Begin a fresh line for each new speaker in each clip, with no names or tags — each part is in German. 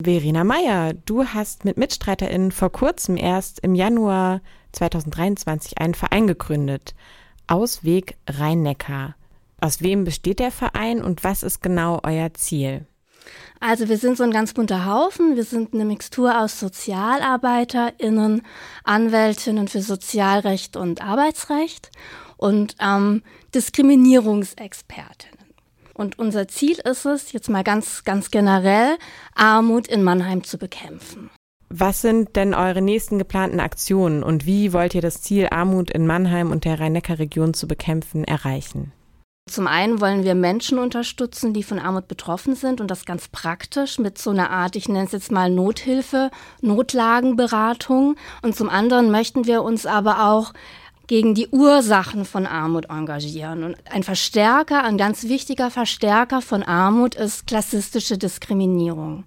Verena Meyer, du hast mit MitstreiterInnen vor kurzem erst im Januar 2023 einen Verein gegründet. Ausweg Rhein-Neckar. Aus wem besteht der Verein und was ist genau euer Ziel?
Also wir sind so ein ganz bunter Haufen. Wir sind eine Mixtur aus SozialarbeiterInnen, Anwältinnen für Sozialrecht und Arbeitsrecht und ähm, Diskriminierungsexpertinnen. Und unser Ziel ist es, jetzt mal ganz, ganz generell, Armut in Mannheim zu bekämpfen.
Was sind denn eure nächsten geplanten Aktionen und wie wollt ihr das Ziel, Armut in Mannheim und der Rhein-Neckar-Region zu bekämpfen, erreichen?
Zum einen wollen wir Menschen unterstützen, die von Armut betroffen sind und das ganz praktisch mit so einer Art, ich nenne es jetzt mal Nothilfe, Notlagenberatung. Und zum anderen möchten wir uns aber auch gegen die Ursachen von Armut engagieren. Und ein Verstärker, ein ganz wichtiger Verstärker von Armut ist klassistische Diskriminierung.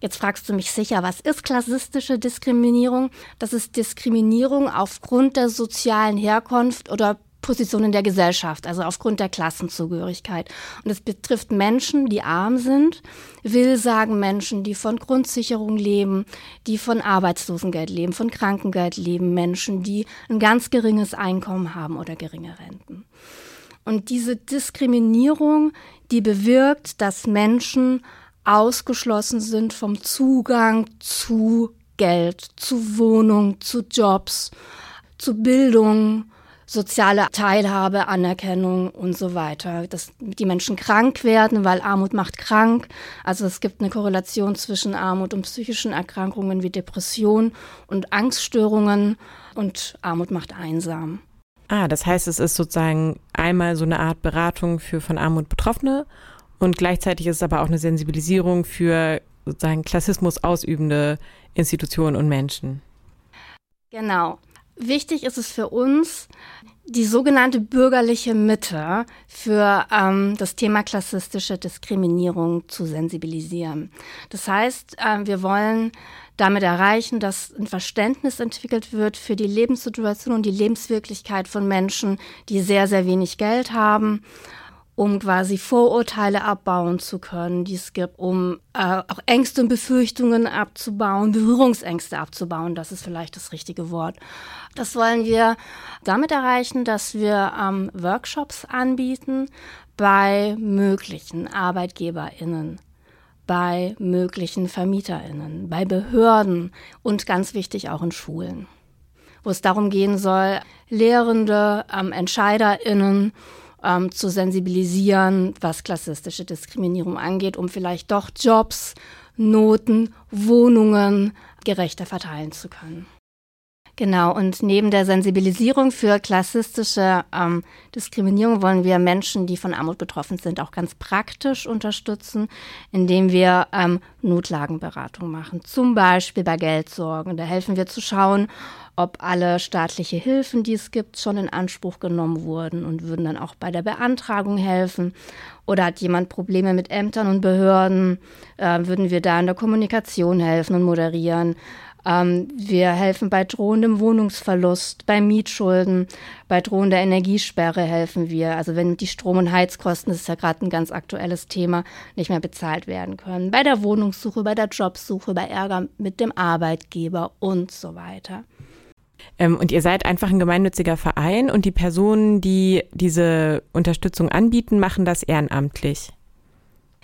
Jetzt fragst du mich sicher, was ist klassistische Diskriminierung? Das ist Diskriminierung aufgrund der sozialen Herkunft oder Position in der Gesellschaft, also aufgrund der Klassenzugehörigkeit. Und es betrifft Menschen, die arm sind, will sagen Menschen, die von Grundsicherung leben, die von Arbeitslosengeld leben, von Krankengeld leben, Menschen, die ein ganz geringes Einkommen haben oder geringe Renten. Und diese Diskriminierung, die bewirkt, dass Menschen ausgeschlossen sind vom Zugang zu Geld, zu Wohnung, zu Jobs, zu Bildung, soziale Teilhabe, Anerkennung und so weiter. Dass die Menschen krank werden, weil Armut macht krank. Also es gibt eine Korrelation zwischen Armut und psychischen Erkrankungen wie Depression und Angststörungen und Armut macht einsam.
Ah, das heißt, es ist sozusagen einmal so eine Art Beratung für von Armut Betroffene und gleichzeitig ist es aber auch eine Sensibilisierung für sozusagen Klassismus ausübende Institutionen und Menschen.
Genau. Wichtig ist es für uns, die sogenannte bürgerliche Mitte für ähm, das Thema klassistische Diskriminierung zu sensibilisieren. Das heißt, äh, wir wollen damit erreichen, dass ein Verständnis entwickelt wird für die Lebenssituation und die Lebenswirklichkeit von Menschen, die sehr, sehr wenig Geld haben um quasi Vorurteile abbauen zu können, die es gibt, um äh, auch Ängste und Befürchtungen abzubauen, Berührungsängste abzubauen, das ist vielleicht das richtige Wort. Das wollen wir damit erreichen, dass wir ähm, Workshops anbieten bei möglichen ArbeitgeberInnen bei möglichen VermieterInnen, bei Behörden und ganz wichtig auch in Schulen, wo es darum gehen soll, Lehrende, ähm, EntscheiderInnen ähm, zu sensibilisieren, was klassistische Diskriminierung angeht, um vielleicht doch Jobs, Noten, Wohnungen gerechter verteilen zu können. Genau, und neben der Sensibilisierung für klassistische ähm, Diskriminierung wollen wir Menschen, die von Armut betroffen sind, auch ganz praktisch unterstützen, indem wir ähm, Notlagenberatung machen. Zum Beispiel bei Geldsorgen. Da helfen wir zu schauen, ob alle staatliche Hilfen, die es gibt, schon in Anspruch genommen wurden und würden dann auch bei der Beantragung helfen. Oder hat jemand Probleme mit Ämtern und Behörden, äh, würden wir da in der Kommunikation helfen und moderieren. Ähm, wir helfen bei drohendem Wohnungsverlust, bei Mietschulden, bei drohender Energiesperre helfen wir. Also wenn die Strom- und Heizkosten, das ist ja gerade ein ganz aktuelles Thema, nicht mehr bezahlt werden können. Bei der Wohnungssuche, bei der Jobsuche, bei Ärger mit dem Arbeitgeber und so weiter.
Ähm, und ihr seid einfach ein gemeinnütziger Verein und die Personen, die diese Unterstützung anbieten, machen das ehrenamtlich.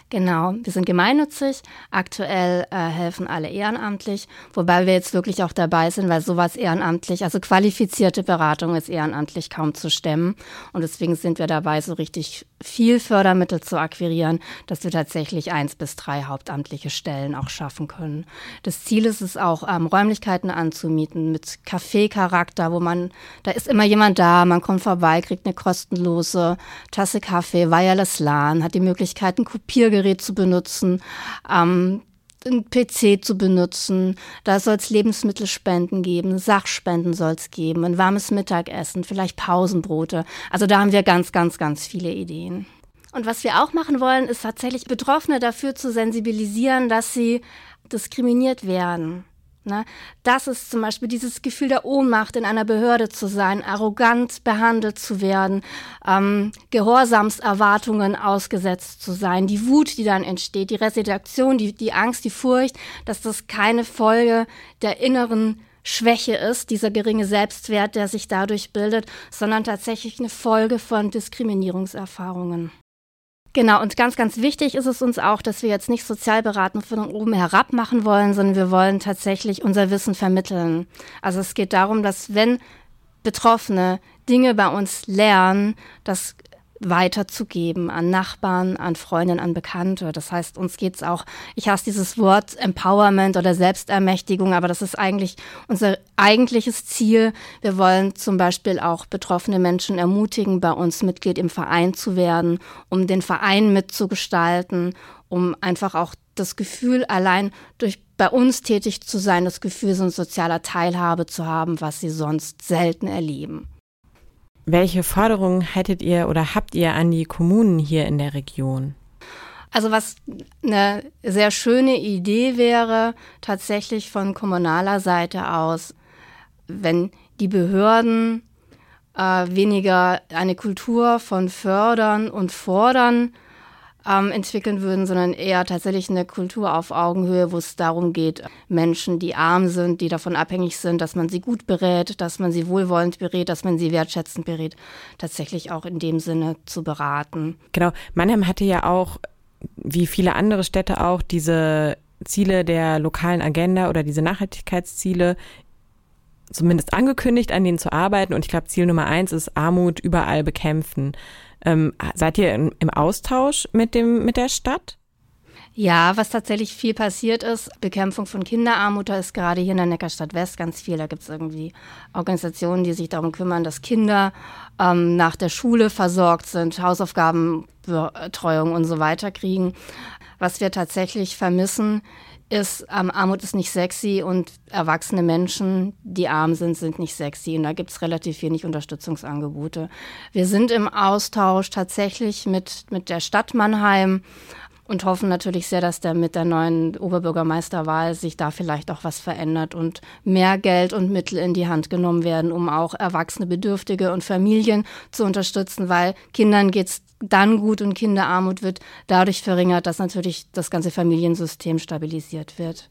Genau, wir sind gemeinnützig. Aktuell äh, helfen alle ehrenamtlich, wobei wir jetzt wirklich auch dabei sind, weil sowas ehrenamtlich, also qualifizierte Beratung ist ehrenamtlich kaum zu stemmen. Und deswegen sind wir dabei, so richtig viel Fördermittel zu akquirieren, dass wir tatsächlich eins bis drei hauptamtliche Stellen auch schaffen können. Das Ziel ist es auch, ähm, Räumlichkeiten anzumieten mit Kaffeecharakter, wo man, da ist immer jemand da, man kommt vorbei, kriegt eine kostenlose Tasse Kaffee, Wireless LAN, hat die Möglichkeit, ein Kopiergerät zu benutzen, ähm, einen PC zu benutzen. Da soll es Lebensmittelspenden geben, Sachspenden soll es geben, ein warmes Mittagessen, vielleicht Pausenbrote. Also da haben wir ganz, ganz, ganz viele Ideen. Und was wir auch machen wollen, ist tatsächlich Betroffene dafür zu sensibilisieren, dass sie diskriminiert werden. Ne? Das ist zum Beispiel dieses Gefühl der Ohnmacht, in einer Behörde zu sein, arrogant behandelt zu werden, ähm, Gehorsamserwartungen ausgesetzt zu sein, die Wut, die dann entsteht, die Resignation, die, die Angst, die Furcht, dass das keine Folge der inneren Schwäche ist, dieser geringe Selbstwert, der sich dadurch bildet, sondern tatsächlich eine Folge von Diskriminierungserfahrungen. Genau, und ganz, ganz wichtig ist es uns auch, dass wir jetzt nicht Sozialberatung von oben herab machen wollen, sondern wir wollen tatsächlich unser Wissen vermitteln. Also es geht darum, dass wenn Betroffene Dinge bei uns lernen, dass weiterzugeben an Nachbarn, an Freundinnen, an Bekannte. Das heißt, uns geht's auch, ich hasse dieses Wort Empowerment oder Selbstermächtigung, aber das ist eigentlich unser eigentliches Ziel. Wir wollen zum Beispiel auch betroffene Menschen ermutigen, bei uns Mitglied im Verein zu werden, um den Verein mitzugestalten, um einfach auch das Gefühl, allein durch bei uns tätig zu sein, das Gefühl, so ein sozialer Teilhabe zu haben, was sie sonst selten erleben.
Welche Forderungen hättet ihr oder habt ihr an die Kommunen hier in der Region?
Also was eine sehr schöne Idee wäre, tatsächlich von kommunaler Seite aus, wenn die Behörden äh, weniger eine Kultur von fördern und fordern ähm, entwickeln würden, sondern eher tatsächlich eine Kultur auf Augenhöhe, wo es darum geht, Menschen, die arm sind, die davon abhängig sind, dass man sie gut berät, dass man sie wohlwollend berät, dass man sie wertschätzend berät, tatsächlich auch in dem Sinne zu beraten.
Genau. Mannheim hatte ja auch, wie viele andere Städte auch, diese Ziele der lokalen Agenda oder diese Nachhaltigkeitsziele zumindest angekündigt, an denen zu arbeiten. Und ich glaube, Ziel Nummer eins ist Armut überall bekämpfen. Ähm, seid ihr im, im Austausch mit, dem, mit der Stadt?
Ja, was tatsächlich viel passiert ist, Bekämpfung von Kinderarmut, da ist gerade hier in der Neckarstadt West ganz viel. Da gibt es irgendwie Organisationen, die sich darum kümmern, dass Kinder ähm, nach der Schule versorgt sind, Hausaufgabenbetreuung und so weiter kriegen. Was wir tatsächlich vermissen, ist, ähm, Armut ist nicht sexy und erwachsene Menschen, die arm sind, sind nicht sexy. Und da gibt es relativ wenig Unterstützungsangebote. Wir sind im Austausch tatsächlich mit, mit der Stadt Mannheim und hoffen natürlich sehr, dass der mit der neuen Oberbürgermeisterwahl sich da vielleicht auch was verändert und mehr Geld und Mittel in die Hand genommen werden, um auch erwachsene Bedürftige und Familien zu unterstützen, weil Kindern geht's dann gut und Kinderarmut wird dadurch verringert, dass natürlich das ganze Familiensystem stabilisiert wird.